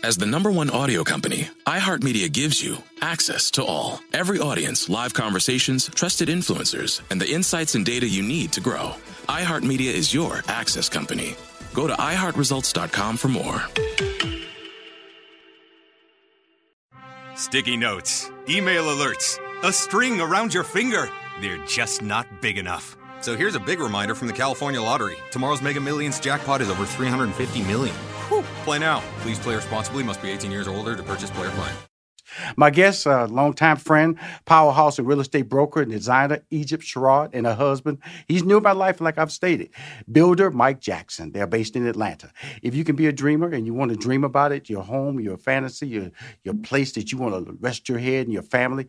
As the number one audio company, iHeartMedia gives you access to all. Every audience, live conversations, trusted influencers, and the insights and data you need to grow. iHeartMedia is your access company. Go to iHeartResults.com for more. Sticky notes, email alerts, a string around your finger. They're just not big enough. So here's a big reminder from the California Lottery. Tomorrow's Mega Millions jackpot is over 350 million. Whew. Play now. Please play responsibly. Must be 18 years or older to purchase player client. My guest, a longtime friend, powerhouse and real estate broker and designer, Egypt Sherrod, and her husband. He's new about life, like I've stated. Builder Mike Jackson. They're based in Atlanta. If you can be a dreamer and you want to dream about it, your home, your fantasy, your, your place that you want to rest your head and your family,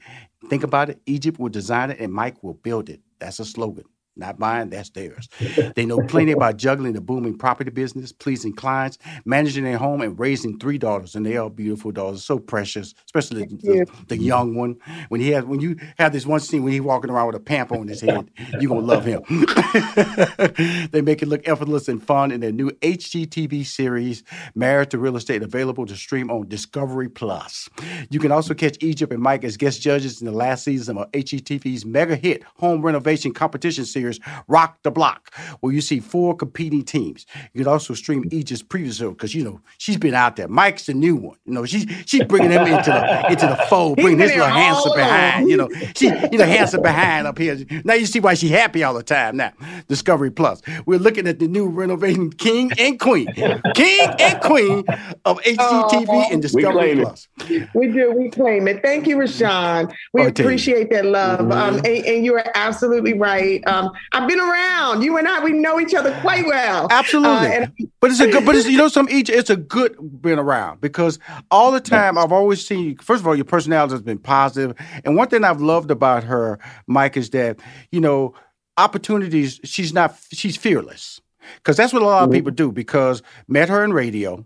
think about it. Egypt will design it and Mike will build it. That's a slogan. Not mine, that's theirs. They know plenty about juggling the booming property business, pleasing clients, managing their home, and raising three daughters. And they are beautiful daughters, so precious, especially the, the, young one. When he has, when you have this one scene when he's walking around with a pamp on his head, you're gonna love him. they make it look effortless and fun in their new HGTV series, Married to Real Estate, available to stream on Discovery Plus. You can also catch Egypt and Mike as guest judges in the last season of HGTV's mega hit home renovation competition series series, Rock the Block, where you see four competing teams. You can also stream Egypt's previous show because you know she's been out there. Mike's the new one. You know she's she's bringing him into the into the fold, bringing this little handsome behind. You know she you know handsome behind up here. Now you see why she's happy all the time. Now Discovery Plus, we're looking at the new renovating king and queen, king and queen of HGTV oh, and Discovery we Plus. We do. We claim it. Thank you, Rushion. We appreciate that love. Mm-hmm. Um, and, and, you are absolutely right. Um, I've been around. You and I, we know each other quite well. Absolutely. Uh, and- but it's a good, but it's, you know, some each, it's a good being around because all the time I've always seen you, first of all, your personality has been positive. And one thing I've loved about her, Mike, is that, you know, opportunities, she's not, she's fearless. Because that's what a lot of mm-hmm. people do because met her in radio.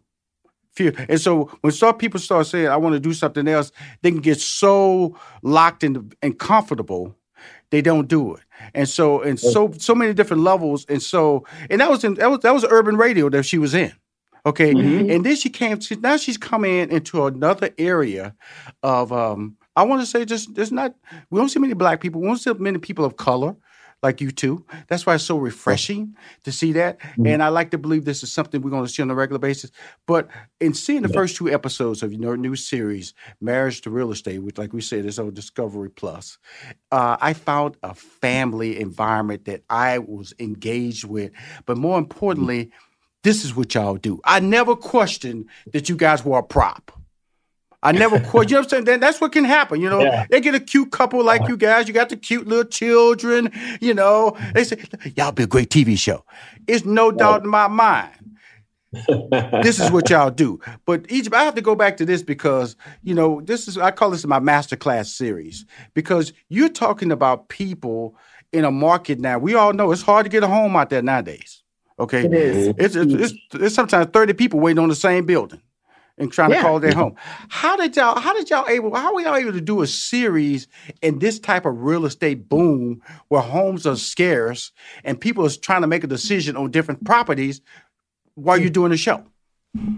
And so when some people start saying, I want to do something else, they can get so locked in, and comfortable they don't do it. And so and so so many different levels. And so and that was in that was that was urban radio that she was in. Okay. Mm-hmm. And then she came to now she's coming into another area of um I want to say just there's not we don't see many black people, we don't see many people of color like you too. That's why it's so refreshing to see that. Mm-hmm. And I like to believe this is something we're going to see on a regular basis. But in seeing the yeah. first two episodes of your new series, Marriage to Real Estate, which, like we said, is on Discovery Plus, uh, I found a family environment that I was engaged with. But more importantly, mm-hmm. this is what y'all do. I never questioned that you guys were a prop. I never quit. You know what I'm saying? That's what can happen. You know, yeah. they get a cute couple like uh-huh. you guys. You got the cute little children. You know, they say, y'all be a great TV show. It's no doubt in my mind. this is what y'all do. But Egypt, I have to go back to this because, you know, this is, I call this my masterclass series because you're talking about people in a market now. We all know it's hard to get a home out there nowadays. Okay. It is. It's, it's, it's, it's sometimes 30 people waiting on the same building and trying yeah. to call their home. How did y'all? How did y'all able? How were y'all able to do a series in this type of real estate boom where homes are scarce and people are trying to make a decision on different properties while you're doing the show?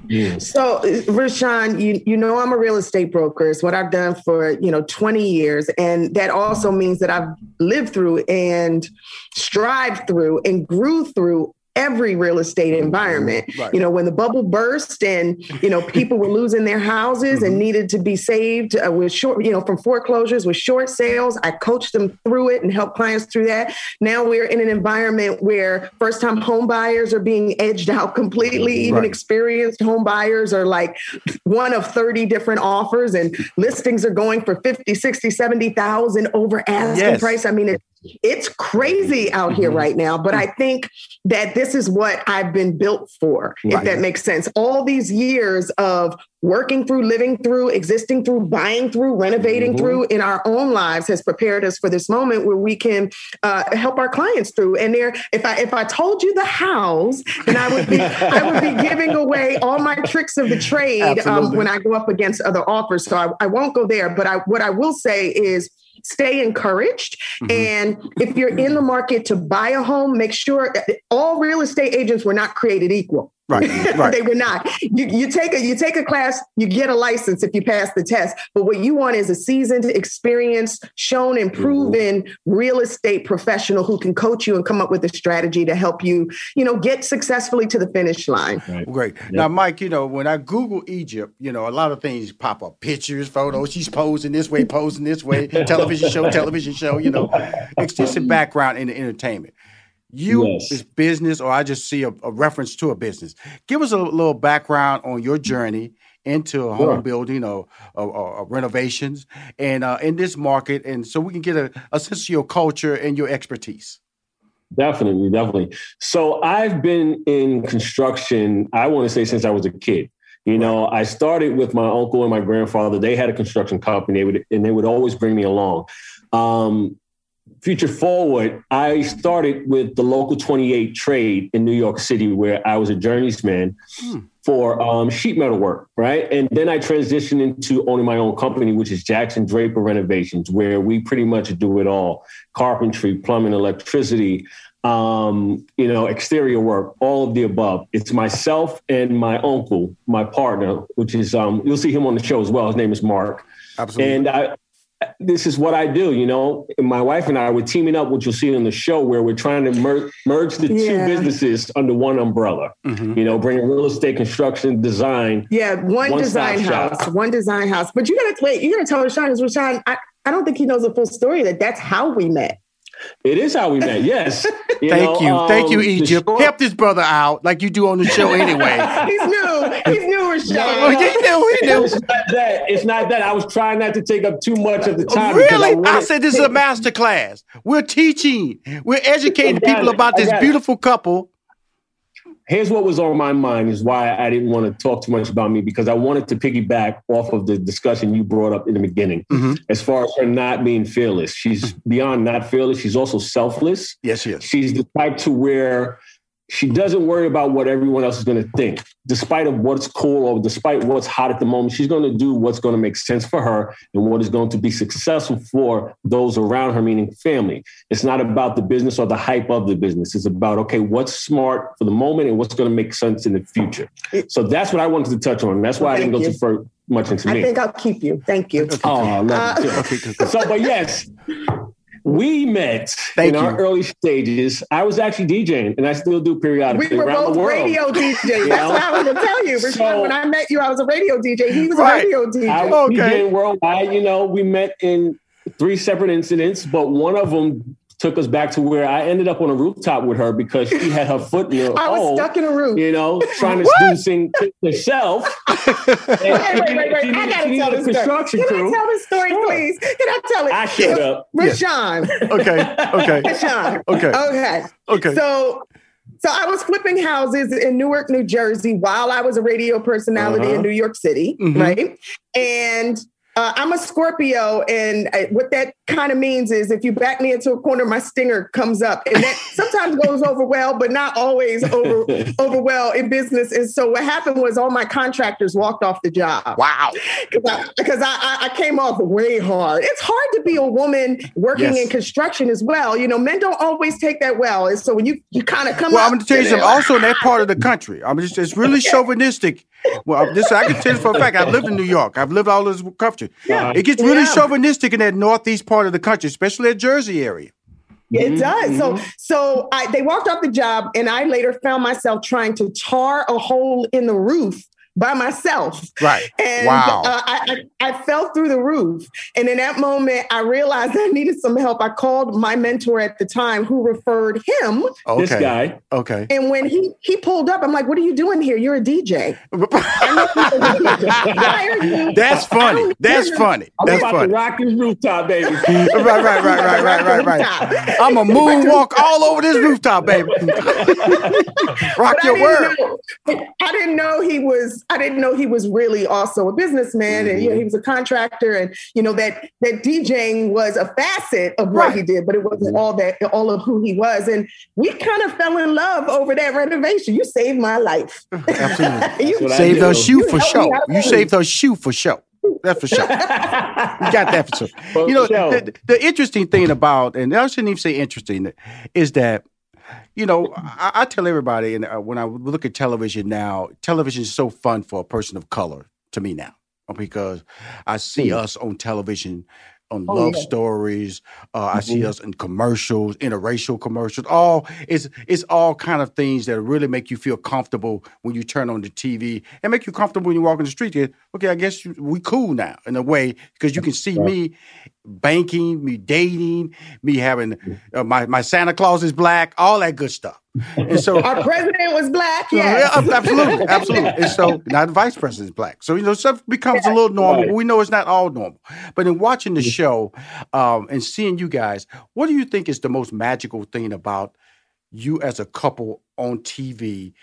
Yeah. So, Rushion, you you know I'm a real estate broker. It's what I've done for you know 20 years, and that also means that I've lived through and strived through and grew through every real estate mm-hmm. environment. Right. You know, when the bubble burst and, you know, people were losing their houses mm-hmm. and needed to be saved uh, with short, you know, from foreclosures with short sales, I coached them through it and helped clients through that. Now we're in an environment where first time home buyers are being edged out completely. Even right. experienced home buyers are like one of 30 different offers and listings are going for 50, 60, 70,000 over asking yes. price. I mean, it, it's crazy out here mm-hmm. right now, but I think that this is what I've been built for, right. if that makes sense. All these years of working through, living through, existing through, buying through, renovating mm-hmm. through in our own lives has prepared us for this moment where we can uh, help our clients through. And there, if I if I told you the hows, then I would be I would be giving away all my tricks of the trade um, when I go up against other offers. So I, I won't go there. But I what I will say is stay encouraged. Mm-hmm. And if you're in the market to buy a home, make sure all real estate agents were not created equal. Right, right. they were not. You, you take a you take a class, you get a license if you pass the test. But what you want is a seasoned, experienced, shown and mm-hmm. proven mm-hmm. real estate professional who can coach you and come up with a strategy to help you, you know, get successfully to the finish line. Right. Great. Yep. Now, Mike, you know, when I Google Egypt, you know, a lot of things pop up: pictures, photos. She's posing this way, posing this way. television show, television show. You know, extensive background in the entertainment you yes. is business or I just see a, a, reference to a business. Give us a little background on your journey into a home building or, or, or, renovations and uh, in this market, and so we can get a, a sense of your culture and your expertise. Definitely, definitely. So I've been in construction, I want to say since I was a kid. You know, I started with my uncle and my grandfather. They had a construction company, they would, and they would always bring me along. Um, future forward, I started with the local 28 trade in New York City, where I was a journeyman hmm. for um, sheet metal work, right? And then I transitioned into owning my own company, which is Jackson Draper Renovations, where we pretty much do it all carpentry, plumbing, electricity, um, you know, exterior work, all of the above. It's myself and my uncle, my partner, which is, um, you'll see him on the show as well. His name is Mark. Absolutely. And I, this is what I do, you know. My wife and I were teaming up, which you'll see on the show, where we're trying to mer- merge the yeah. two businesses under one umbrella. Mm-hmm. You know, bringing real estate, construction, design. Yeah, one, one design house, shop. one design house. But you gotta wait. You gotta tell Rushion, Rushion, I, I don't think he knows the full story. That that's how we met. It is how we met. Yes. You Thank know, you. Um, Thank you, Egypt. Short- Help this brother out like you do on the show anyway. He's new. He's new, Rushion. No, he knew. He knew. It's not that. It's not that. I was trying not to take up too much of the time. Really? I, I, said this is a master class. We're teaching. We're educating people about this beautiful couple here's what was on my mind is why I didn't want to talk too much about me because I wanted to piggyback off of the discussion you brought up in the beginning mm-hmm. as far as her not being fearless. She's beyond not fearless. She's also selfless. Yes, yes. She's the type to where she doesn't worry about what everyone else is going to think. Despite of what's cool or despite what's hot at the moment she's going to do what's going to make sense for her and what is going to be successful for those around her meaning family. It's not about the business or the hype of the business. It's about okay what's smart for the moment and what's going to make sense in the future. So that's what i wanted to touch on. That's why well, i didn't go too far much into me. i think i'll keep you. Thank you. Oh I love uh, it so but yes we met Thank in you. our early stages. I was actually DJing, and I still do periodically we were around both the world. radio DJs. That's what I was going to tell you. So, when I met you, I was a radio DJ. He was right. a radio DJ. I was okay. DJing worldwide. You know, we met in three separate incidents, but one of them took us back to where I ended up on a rooftop with her because she had her foot in the I was stuck in a roof. You know, trying to do thing herself. wait, wait, wait, wait. I gotta tell this construction story. Can I tell this story, sure. please? Can I tell it? I shut up. Rushion. Yeah. Okay. Okay. Rushion. Okay. Okay. Okay. So so I was flipping houses in Newark, New Jersey while I was a radio personality uh-huh. in New York City, mm-hmm. right? And uh, I'm a Scorpio, and I, what that kind of means is if you back me into a corner, my stinger comes up, and that sometimes goes over well, but not always over over well in business. And so what happened was all my contractors walked off the job. Wow, because I, I, I, came off way hard. It's hard to be a woman working yes. in construction as well. You know, men don't always take that well, and so when you you kind of come. Well, I'm going to tell you something. Also, in that part of the country, I mean, it's, it's really chauvinistic. Well, this I can tell you for a fact. I've lived in New York. I've lived all this country. Yeah. It gets really yeah. chauvinistic in that northeast part of the country, especially that Jersey area. It mm-hmm. does. So, mm-hmm. so I, they walked off the job, and I later found myself trying to tar a hole in the roof by myself. Right. And wow. Uh, I, I, I, fell through the roof. And in that moment, I realized I needed some help. I called my mentor at the time who referred him. Okay. This guy. Okay. And when he he pulled up, I'm like, what are you doing here? You're a DJ. That's funny. That's funny. I'm That's about funny. to rock this rooftop, baby. right, right, right, right, right, right, right. I'm a moonwalk all over this rooftop, baby. rock but your word. Know, I didn't know he was I didn't know he was really also a businessman mm-hmm. and you know, he was a contractor and you know that that DJing was a facet of what right. he did, but it wasn't all that all of who he was. And we kind of fell in love over that renovation. You saved my life. Absolutely. you saved those shoe for show. You saved those shoe for show. That's for sure. you got that for sure. you know, the, the, interesting thing about, and I shouldn't even say interesting, is that you know, I, I tell everybody, and uh, when I look at television now, television is so fun for a person of color to me now because I see mm. us on television on oh, love yeah. stories. Uh, mm-hmm. I see mm-hmm. us in commercials, interracial commercials. All it's it's all kind of things that really make you feel comfortable when you turn on the TV and make you comfortable when you walk in the street. Okay, I guess we cool now in a way because you can see me banking, me dating, me having uh, my my Santa Claus is black, all that good stuff. And so our president was black. Yeah, yeah absolutely, absolutely. And so now the vice president is black. So you know stuff becomes yeah, a little normal. Right. We know it's not all normal. But in watching the show um, and seeing you guys, what do you think is the most magical thing about you as a couple on TV?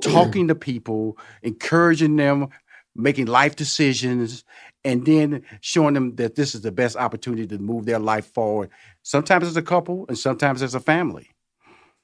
talking to people, encouraging them, making life decisions, and then showing them that this is the best opportunity to move their life forward. Sometimes as a couple, and sometimes as a family.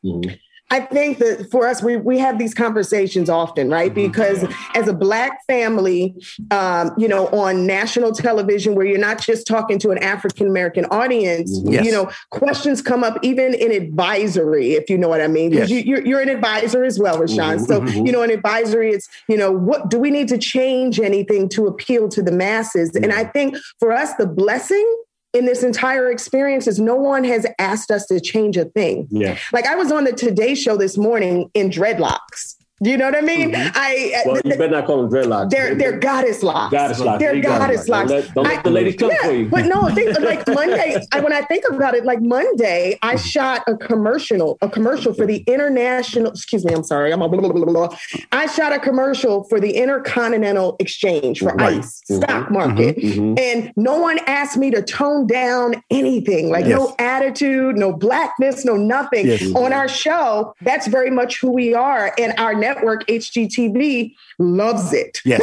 Mm-hmm. I think that for us, we, we have these conversations often, right? Mm-hmm. Because as a Black family, um, you know, on national television, where you're not just talking to an African American audience, mm-hmm. yes. you know, questions come up even in advisory, if you know what I mean. Because yes. you, are you're an advisor as well, Rushion. Mm-hmm. So, mm-hmm. you know, in advisory, it's, you know, what do we need to change anything to appeal to the masses? And I think for us, the blessing in this entire experience is no one has asked us to change a thing. Yeah. Like I was on the Today Show this morning in dreadlocks. You know what I mean? Mm-hmm. I well, you better not call them dreadlocks. They're they're goddess locks. Goddess locks. They're goddess locks. Don't let, don't let I, the ladies come yeah, for you. But no, think, like Monday. I, when I think about it, like Monday, I mm-hmm. shot a commercial, a commercial for the international. Excuse me, I'm sorry. I'm a blah, blah, blah, blah. I shot a commercial for the Intercontinental Exchange for right. ICE mm-hmm. stock market, mm-hmm. mm-hmm. and no one asked me to tone down anything. Like yes. no attitude, no blackness, no nothing yes. on our show. That's very much who we are, and our network HGTV loves it. Yes.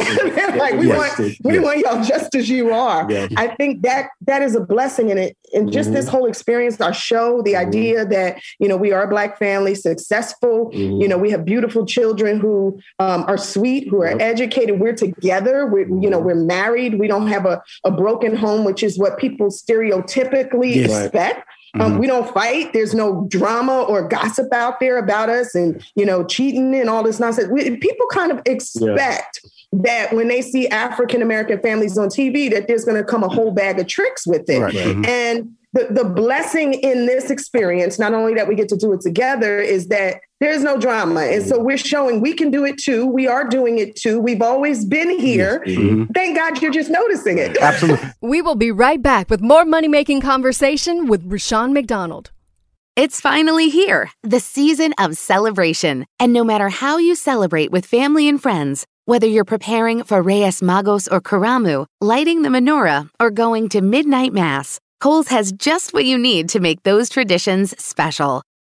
like we yes. want we yes. want y'all just as you are. Yes. I think that that is a blessing in it. And just mm-hmm. this whole experience, our show, the mm-hmm. idea that, you know, we are a black family, successful, mm-hmm. you know, we have beautiful children who um, are sweet, who are educated. We're together. We're, you know, mm-hmm. we're married. We don't have a, a broken home, which is what people stereotypically expect. Um, mm-hmm. We don't fight. There's no drama or gossip out there about us and, you know, cheating and all this nonsense. We, people kind of expect yeah. that when they see African American families on TV, that there's going to come a whole bag of tricks with it. Right. Mm-hmm. And the, the blessing in this experience, not only that we get to do it together, is that there's no drama. And so we're showing we can do it too. We are doing it too. We've always been here. Mm-hmm. Thank God you're just noticing it. Absolutely. we will be right back with more money making conversation with Rushion McDonald. It's finally here, the season of celebration. And no matter how you celebrate with family and friends, whether you're preparing for Reyes Magos or Karamu, lighting the menorah, or going to midnight mass, Kohl's has just what you need to make those traditions special.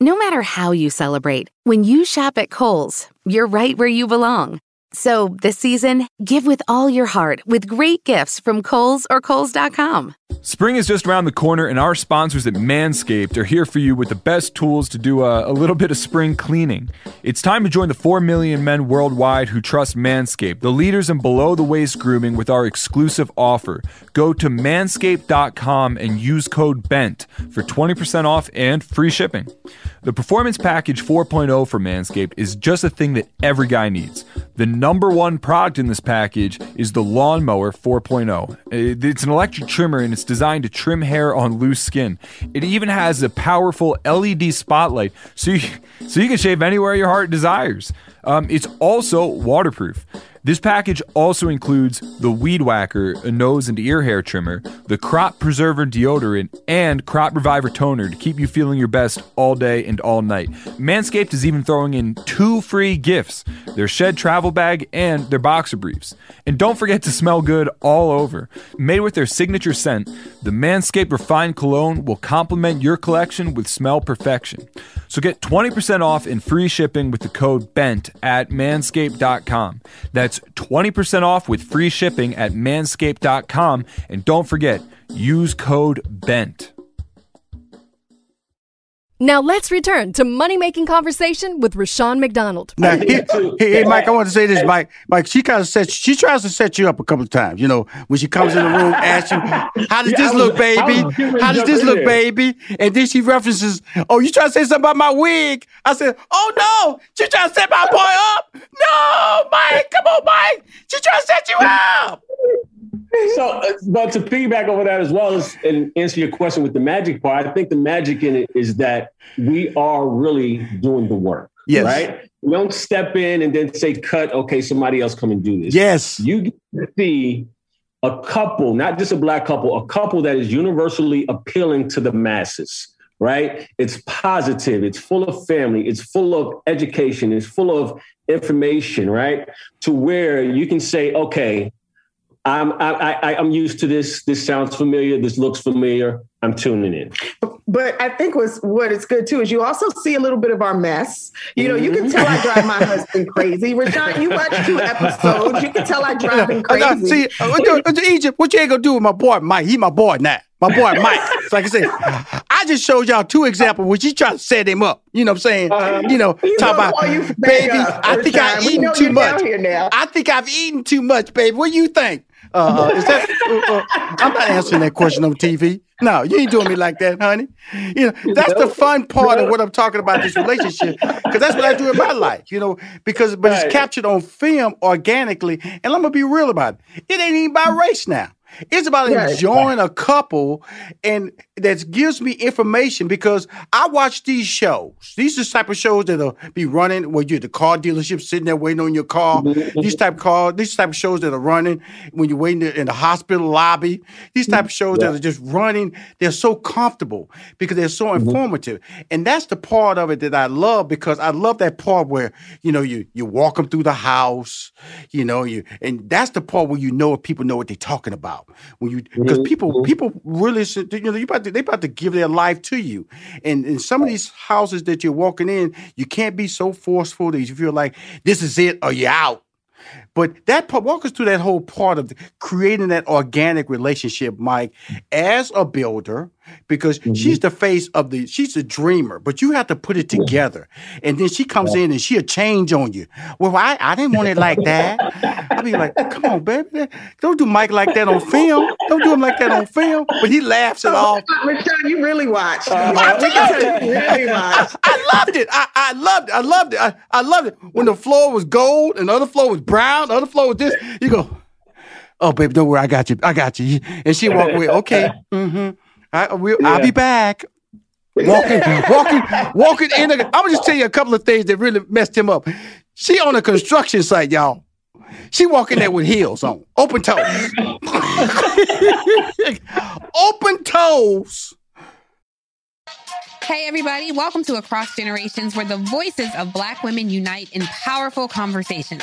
No matter how you celebrate, when you shop at Kohl's, you're right where you belong. So this season, give with all your heart with great gifts from Kohl's or Kohl's.com. Spring is just around the corner, and our sponsors at Manscaped are here for you with the best tools to do a, a, little bit of spring cleaning. It's time to join the 4 million men worldwide who trust Manscaped, the leaders in below the waist grooming, with our exclusive offer. Go to manscaped.com and use code BENT for 20% off and free shipping. The Performance Package 4.0 for Manscaped is just a thing that every guy needs. The number one product in this package is the Lawnmower 4.0. It's an electric trimmer and it's designed to trim hair on loose skin. It even has a powerful LED spotlight so you, so you can shave anywhere your heart desires. Um, it's also waterproof. This package also includes the Weed Whacker, a nose and ear hair trimmer, the Crop Preserver deodorant, and Crop Reviver toner to keep you feeling your best all day and all night. Manscaped is even throwing in two free gifts their Shed travel bag and their boxer briefs. And don't forget to smell good all over. Made with their signature scent, the Manscaped Refined Cologne will complement your collection with smell perfection. So get 20% off and free shipping with the code BENT at manscaped.com. That's 20% off with free shipping at manscaped.com. And don't forget, use code BENT. Now let's return to money making conversation with Rushion McDonald. Now, hey, hey, Mike, I want to say this, Mike. Mike, she kind of sets, she tries to set you up a couple of times. You know, when she comes in the room, asks you, "How does this look, baby? How does this look, baby?" And then she references, "Oh, you trying to say something about my wig?" I said, "Oh no, she trying to set my boy up? No, Mike, come on, Mike, she trying to set you up." So, uh, but to piggyback over that as well as and answer your question with the magic part, I think the magic in it is that we are really doing the work. Yes. Right? We don't step in and then say, cut, okay, somebody else come and do this. Yes. You get to see a couple, not just a black couple, a couple that is universally appealing to the masses, right? It's positive, it's full of family, it's full of education, it's full of information, right? To where you can say, okay, I'm I, I, I'm used to this. This sounds familiar. This looks familiar. I'm tuning in. But I think what's what is good too is you also see a little bit of our mess. You know, you can tell I drive my husband crazy. Rushion, you watch two episodes. You can tell I drive him crazy. See, uh, Egypt, what you ain't gonna do with my boy Mike? He my boy now. My boy Mike. So like I said, I just showed y'all two examples where you try to set him up. You know what I'm saying? Uh, you know, talk about baby. I think I've eaten too much. I think I've eaten too much, baby. What do you think? Uh, is that? Uh, uh, I'm not answering that question on TV. No, you ain't doing me like that, honey. You know, that's the fun part of what I'm talking about this relationship, because that's what I do in my life. You know, because but it's captured on film organically, and I'm gonna be real about it. It ain't even about race now. It's about right. enjoying a couple and that gives me information because I watch these shows. These are the type of shows that'll be running where you're at the car dealership sitting there waiting on your car. Mm-hmm. These type of car, these type of shows that are running when you're waiting in the hospital lobby. These type of shows yeah. that are just running. They're so comfortable because they're so mm-hmm. informative. And that's the part of it that I love because I love that part where, you know, you you walk them through the house, you know, you and that's the part where you know if people know what they're talking about when you because mm-hmm. people people really you know you about to, they about to give their life to you. And in some of these houses that you're walking in you can't be so forceful that you feel like this is it or you're out but that part, walk us through that whole part of creating that organic relationship, Mike, as a builder, because mm-hmm. she's the face of the, she's a dreamer, but you have to put it together. And then she comes in and she'll change on you. Well, I, I didn't want it like that. I'd be like, come on, baby. Don't do Mike like that on film. Don't do him like that on film. But he laughs it off. Michelle, you really watched. Uh, I, really watched. I, I, loved it. I, I loved it. I loved it. I, I loved it. When the floor was gold and the other floor was brown, the other floor with this, you go, oh, baby, don't worry. I got you. I got you. And she walk away. Okay. Mm-hmm. I, we'll, yeah. I'll be back. Walking, walking, walking in. The, I'm gonna just tell you a couple of things that really messed him up. She on a construction site, y'all. She walking there with heels on, open toes, open toes. Hey, everybody, welcome to Across Generations, where the voices of Black women unite in powerful conversations.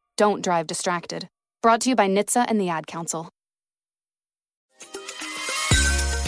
don't drive distracted. Brought to you by NHTSA and the Ad Council.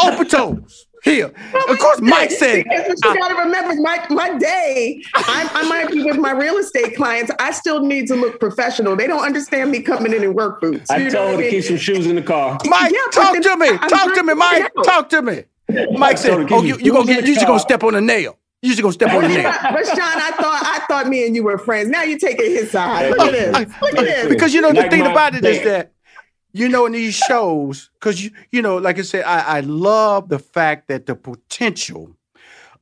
Open toes. Here, of course, Mike said. Because you uh, got to remember, my my day. I, I might be with my real estate clients. I still need to look professional. They don't understand me coming in in work boots. I told her to keep some shoes in the car. Mike, yeah, talk to me. I'm talk to me, Mike. Talk to me. Mike said, "Oh, you you gonna get, you just gonna step on a nail." You just gonna step on the nail. but Sean, I thought I thought me and you were friends. Now you're taking his side. Look at this. Look at this. Because you know the thing about it is that you know, in these shows, because you, you know, like I said, I, I love the fact that the potential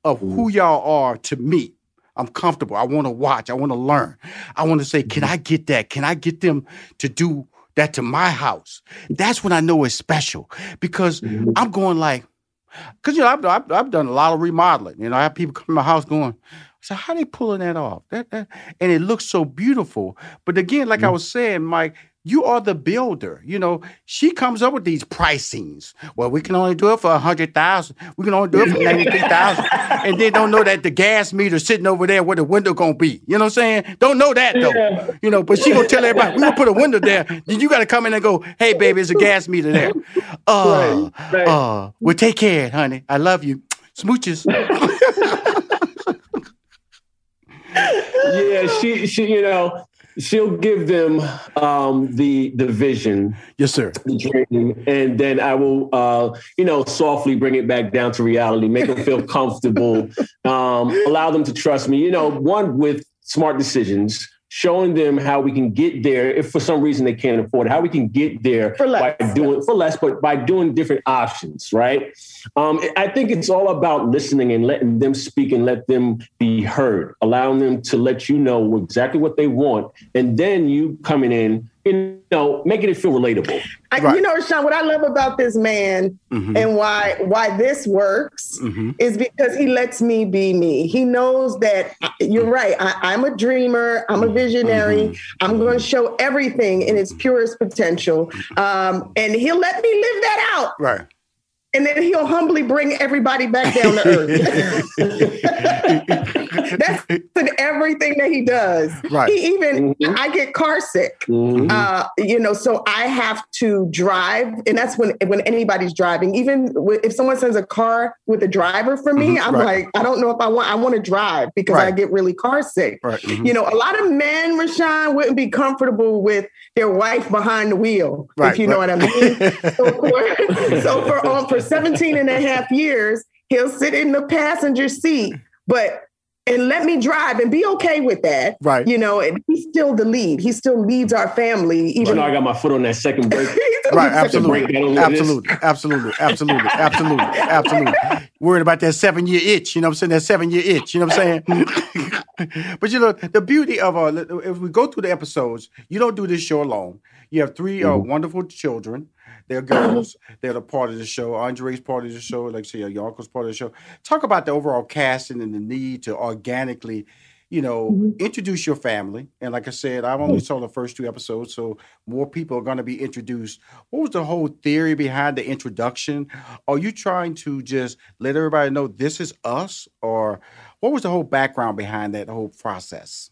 of who y'all are to me. I'm comfortable. I want to watch. I want to learn. I want to say, can I get that? Can I get them to do that to my house? That's when I know it's special because mm-hmm. I'm going like, because you know I've, I've, I've, done a lot of remodeling. You know, I have people come to my house going, so how they pulling that off? That, that, and it looks so beautiful. But again, like mm-hmm. I was saying, Mike, you are the builder. You know, she comes up with these pricings. Well, we can only do it for a hundred thousand. We can only do it for ninety-three thousand, and then don't know that the gas meter sitting over there where the window gonna be. You know what I'm saying? Don't know that though. Yeah. You know, but she gonna tell everybody we gonna put a window there. Then you gotta come in and go, hey baby, it's a gas meter there. Uh, right, right. uh, well, take care, honey. I love you. Smooches. yeah, she she you know she'll give them um, the the vision, yes, sir, the dream, and then I will, uh, you know, softly bring it back down to reality, make them feel comfortable, um, allow them to trust me. You know, one with smart decisions showing them how we can get there if for some reason they can't afford it, how we can get there by doing for less, but by doing different options, right? Um, I think it's all about listening and letting them speak and let them be heard, allowing them to let you know exactly what they want, and then you coming in you know, making it feel relatable. I, right. You know, Sean, what I love about this man mm-hmm. and why why this works mm-hmm. is because he lets me be me. He knows that you're right. I, am a dreamer. I'm a visionary. Mm-hmm. I'm going to show everything in its purest potential, um, and he'll let me live that out. Right and then he'll humbly bring everybody back down to earth. That's in everything that he does. Right. He even mm-hmm. I get car sick. Mm-hmm. Uh, you know, so I have to drive, and that's when when anybody's driving. Even if someone sends a car with a driver for me, mm-hmm. I'm right. like, I don't know if I want. I want to drive because right. I get really car sick. Right. Mm-hmm. You know, a lot of men, Rushion, wouldn't be comfortable with their wife behind the wheel, if you know what I mean. so for, so for, um, for 17 and a half years, he'll sit in the passenger seat, but and let me drive and be okay with that. Right. You know, and he's still the lead. He still leads our family. Even though I got my foot on that second brake. Right, absolutely. Absolutely, absolutely, absolutely, absolutely, absolutely. Worried about that seven year itch, you know what I'm saying? That seven year itch, you know what I'm saying? but you know, the beauty of uh, if we go through the episodes, you don't do this show alone. You have 3 uh, mm-hmm. wonderful children. They're girls. They're a part of the show. Andre's part of the show. Like I say, your uncle's part of the show. Talk about the overall casting and the need to organically you know, mm-hmm. introduce your family. And like I said, I've only saw the first two episodes, so more people are going to be introduced. What was the whole theory behind the introduction? Are you trying to just let everybody know this is us, or what was the whole background behind that whole process?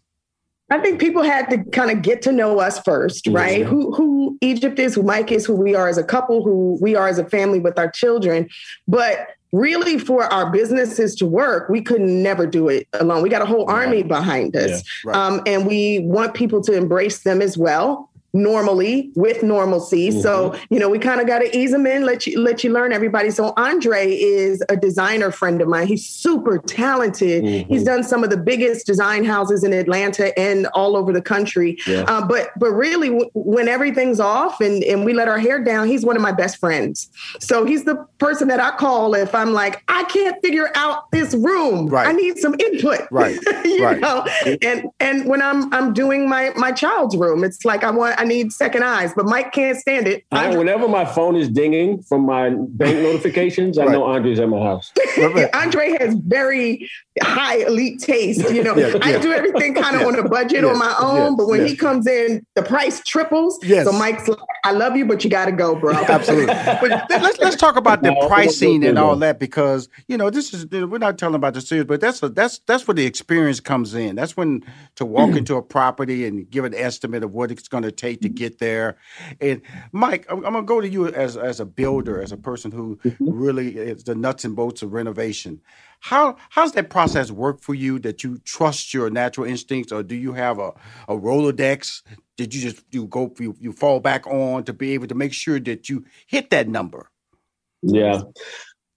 I think people had to kind of get to know us first, right? Mm-hmm. Who who Egypt is, who Mike is, who we are as a couple, who we are as a family with our children. But really for our businesses to work, we could never do it alone. We got a whole army behind us. Yeah, right. um, and we want people to embrace them as well normally with normalcy. Mm-hmm. So, you know, we kind of got to ease them in, let you let you learn everybody. So Andre is a designer friend of mine. He's super talented. Mm-hmm. He's done some of the biggest design houses in Atlanta and all over the country. Yeah. Uh, but but really, w- when everything's off and and we let our hair down, he's one of my best friends. So he's the person that I call if I'm like I can't figure out this room. Right. I need some input. Right. you right. know. And and when I'm I'm doing my my child's room, it's like I want I need second eyes, but Mike can't stand it. I, whenever my phone is dinging from my bank notifications, I know Andre's at my house. Andre has very high elite taste. You know, yeah, I yeah. do everything kind of yeah. on a budget on my own, but when he comes in, the price triples. Yes. So Mike's like, I love you, but you got to go, bro. Absolutely. but let's let's talk about the pricing and all that because you know this is we're not talking about the series, but that's a, that's that's where the experience comes in. That's when to walk mm. into a property and give an estimate of what it's going to take to get there. And Mike, I'm, I'm going to go to you as as a builder, as a person who mm-hmm. really is the nuts and bolts of renovation. How how's that process work for you? That you trust your natural instincts, or do you have a a Rolodex? Did you just you go you, you fall back on to be able to make sure that you hit that number? Yeah.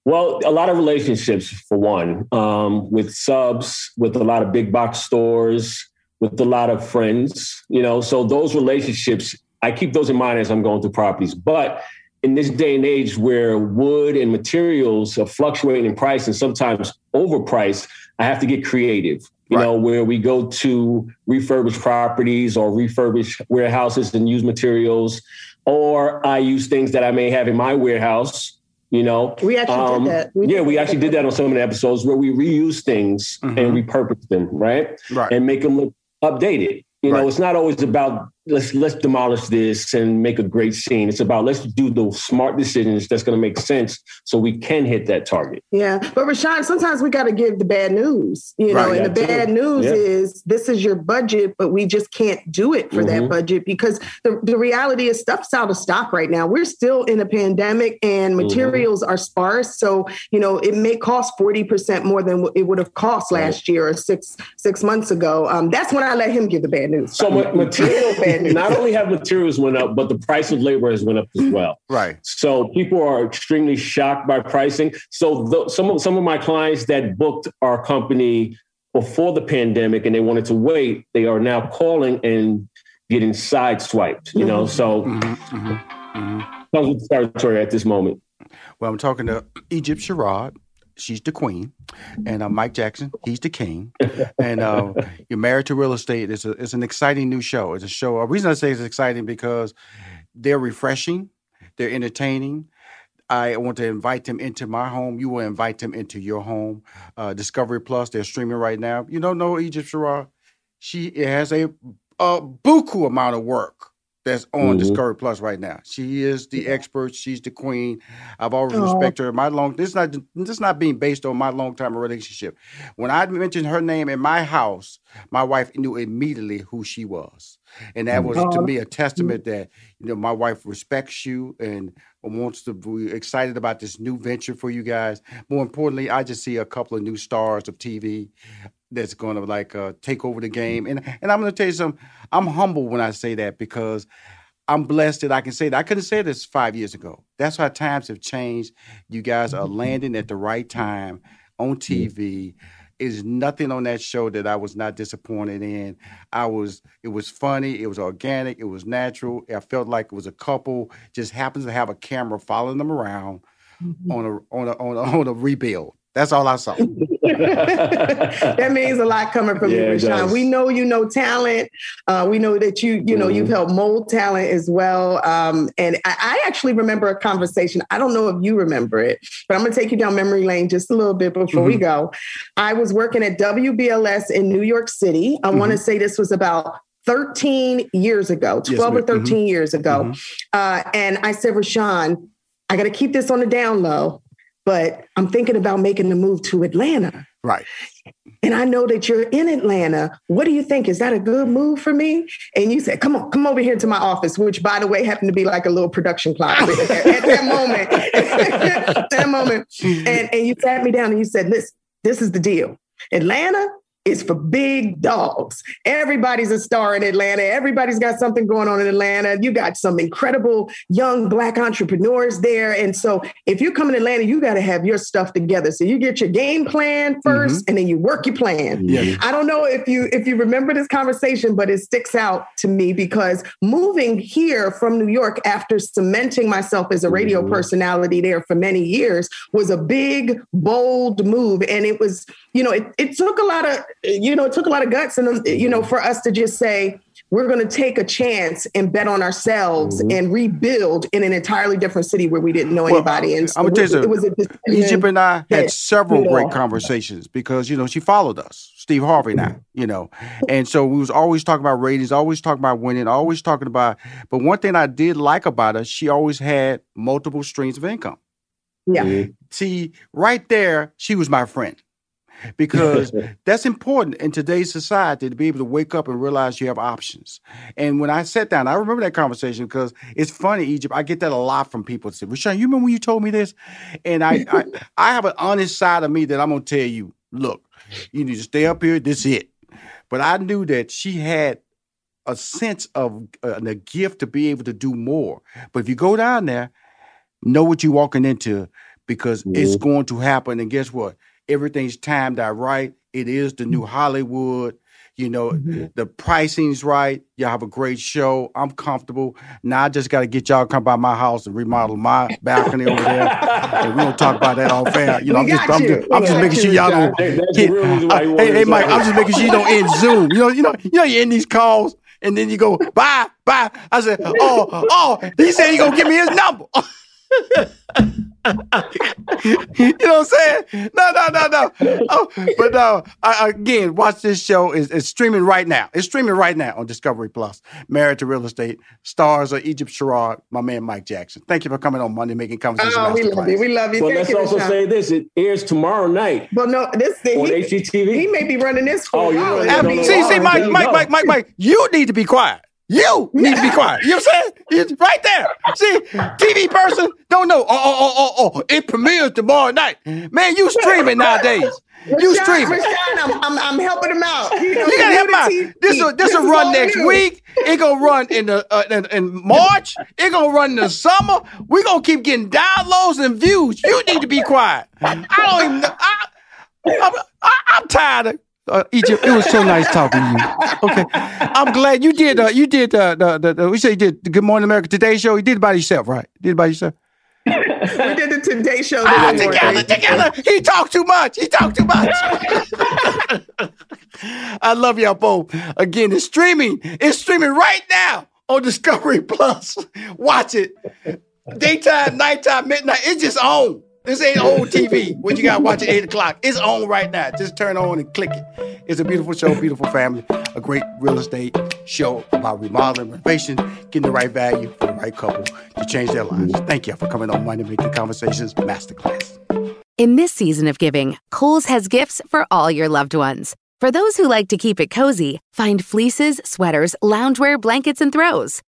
Well, a lot of relationships for one, um, with subs, with a lot of big box stores, with a lot of friends, you know, so those relationships, I keep those in mind as I'm going through properties. But in this day and age where wood and materials are fluctuating in price and sometimes overpriced, I have to get creative. You right. know, where we go to refurbish properties or refurbish warehouses and use materials, or I use things that I may have in my warehouse you know we actually um, did that we yeah we actually did that on some of the episodes where we reuse things mm-hmm. and repurpose them right? right and make them look updated you right. know it's not always about let's let's demolish this and make a great scene. It's about let's do the smart decisions that's going to make sense so we can hit that target. Yeah, but Rushion, sometimes we got to give the bad news. You know, right, and the bad news yeah. is this is your budget, but we just can't do it for mm-hmm. that budget because the, the reality is stuff's out of stock right now. We're still in a pandemic and mm-hmm. materials mm-hmm. are sparse, so you know it may cost forty percent more than it would have cost last right. year or six six months ago. Um, that's when I let him give the bad news. So material bad not only have materials went up, but the price of labor has went up as well. Right. So people are extremely shocked by pricing. So some of some of my clients that booked our company before the pandemic and they wanted to wait, they are now calling and getting sideswiped. You know, so mm-hmm, mm-hmm, mm-hmm. comes with territory at this moment. Well, I'm talking to Egypt Sherrod she's the queen, and uh, Mike Jackson, he's the king. And uh, you're married to real estate. It's a it's an exciting new show. It's a show. A reason I say it's exciting because they're refreshing, they're entertaining. I want to invite them into my home. You will invite them into your home. Uh, Discovery Plus, they're streaming right now. You don't know Egypt Sherrod? She has a, a buku amount of work that's on mm-hmm. Discovery Plus right now. She is the expert. She's the queen. I've always Aww. respected her. My long this is not this is not being based on my long time relationship. When I mentioned her name in my house, my wife knew immediately who she was, and that was Aww. to me a testament that you know my wife respects you and wants to be excited about this new venture for you guys. More importantly, I just see a couple of new stars of TV that's going to like uh, take over the game. And and I'm going to tell you something. I'm humble when I say that because I'm blessed that I can say that. I couldn't say this five years ago. That's how times have changed. You guys are landing at the right time on TV. Is nothing on that show that I was not disappointed in. I was it was funny, it was organic, it was natural. I felt like it was a couple just happens to have a camera following them around mm-hmm. on a on a on a on a rebuild. That's all I saw. that means a lot coming from yeah, you, Rushion. We know you know talent. Uh, we know that you, you know, mm-hmm. you've helped mold talent as well. Um, and I, I, actually remember a conversation. I don't know if you remember it, but I'm going to take you down memory lane just a little bit before mm-hmm. we go. I was working at WBLS in New York City. I mm-hmm. want to say this was about 13 years ago, 12 yes, or 13 mm-hmm. years ago. Mm-hmm. Uh, and I said, Rushion, I got to keep this on the down low but I'm thinking about making the move to Atlanta. Right. And I know that you're in Atlanta. What do you think? Is that a good move for me? And you said, come on, come over here to my office, which by the way happened to be like a little production closet at, at that moment. that moment. Hmm. And, and you sat me down and you said, listen, this is the deal. Atlanta, is for big dogs. Everybody's a star in Atlanta. Everybody's got something going on in Atlanta. You got some incredible young Black entrepreneurs there. And so if you come in Atlanta, you got to have your stuff together. So you get your game plan 1st mm-hmm. and then you work your plan. Yeah. I don't know if you if you remember this conversation, but it sticks out to me because moving here from New York after cementing myself as a radio mm-hmm. personality there for many years was a big, bold move. And it was, you know, it, it took a lot of you know, it took a lot of guts and, you know, for us to just say, we're going to take a chance and bet on ourselves mm-hmm. and rebuild in an entirely different city where we didn't know well, anybody. And so I'm gonna tell you, it was, was Egypt and I had several great conversations because you know she followed us, Steve Harvey now, mm-hmm. you know, and so we was always talking about ratings, always talking about winning, always talking about. But one thing I did like about her, she always had multiple streams of income. Yeah. Mm-hmm. See, right there, she was my friend because that's important in today's society to be able to wake up and realize you have options. And when I sat down, I remember that conversation because it's funny, Egypt. I get that a lot from people. Say, Rushion, you remember when you told me this? And I, I, I have an honest side of me that I'm gonna tell you. Look, you need to stay up here. This is it. But I knew that she had a sense of uh, a gift to be able to do more. But if you go down there, know what you're walking into because mm-hmm. it's going to happen. And guess what? Everything's timed out right. It is the new Hollywood. You know, mm-hmm. the pricing's right. Y'all have a great show. I'm comfortable. Now I just got to get y'all to come by my house and remodel my balcony over there. and we don't talk about that all fair. You know, I'm just, I'm just, I'm just making sure y'all don't. Hit, uh, hey, hey, Mike, I'm just making sure you don't end Zoom. You know, you know, you know, you're in these calls and then you go bye, bye. I said, oh, oh, he said he gonna give me his number. you know what I'm saying? No, no, no, no. Oh, but uh, I, again, watch this show. is it's streaming right now. It's streaming right now on Discovery Plus. Married to Real Estate. Stars of Egypt Sherrod, my man Mike Jackson. Thank you for coming on Money Making Conversation. Oh, we love you. We love you. Well, Thank let's you, also say this. It airs tomorrow night. Well, no, this thing. On he, HGTV. He may be running this for oh, you know, See, see, Mike, Mike, Mike, Mike, Mike, you need to be quiet. You need to be quiet. You know what I'm saying? It's right there. See, TV person don't know. Oh, oh, oh, oh, oh. It premieres tomorrow night. Man, you streaming nowadays. You streaming. I'm, I'm, I'm, helping him out. You, know, you gotta help him out. This will this will run next new. week. It gonna run in the uh, in, in, March. It gonna run in the summer. We gonna keep getting downloads and views. You need to be quiet. I don't even. I, I'm, I, I'm tired of uh, Egypt, it was so nice talking to you. Okay, I'm glad you did. Uh, you did uh, the, the, the we say you did the Good Morning America Today show. You did it by yourself, right? You did it by yourself. we did the Today show. Ah, together, together. He talked too much. He talked too much. I love y'all both. Again, it's streaming. It's streaming right now on Discovery Plus. Watch it. Daytime, nighttime, midnight. It's just on. This ain't old TV when you gotta watch at 8 o'clock. It's on right now. Just turn on and click it. It's a beautiful show, beautiful family, a great real estate show about remodeling, renovation, getting the right value for the right couple to change their lives. Thank you for coming on Money Making Conversations Masterclass. In this season of giving, Kohl's has gifts for all your loved ones. For those who like to keep it cozy, find fleeces, sweaters, loungewear, blankets, and throws.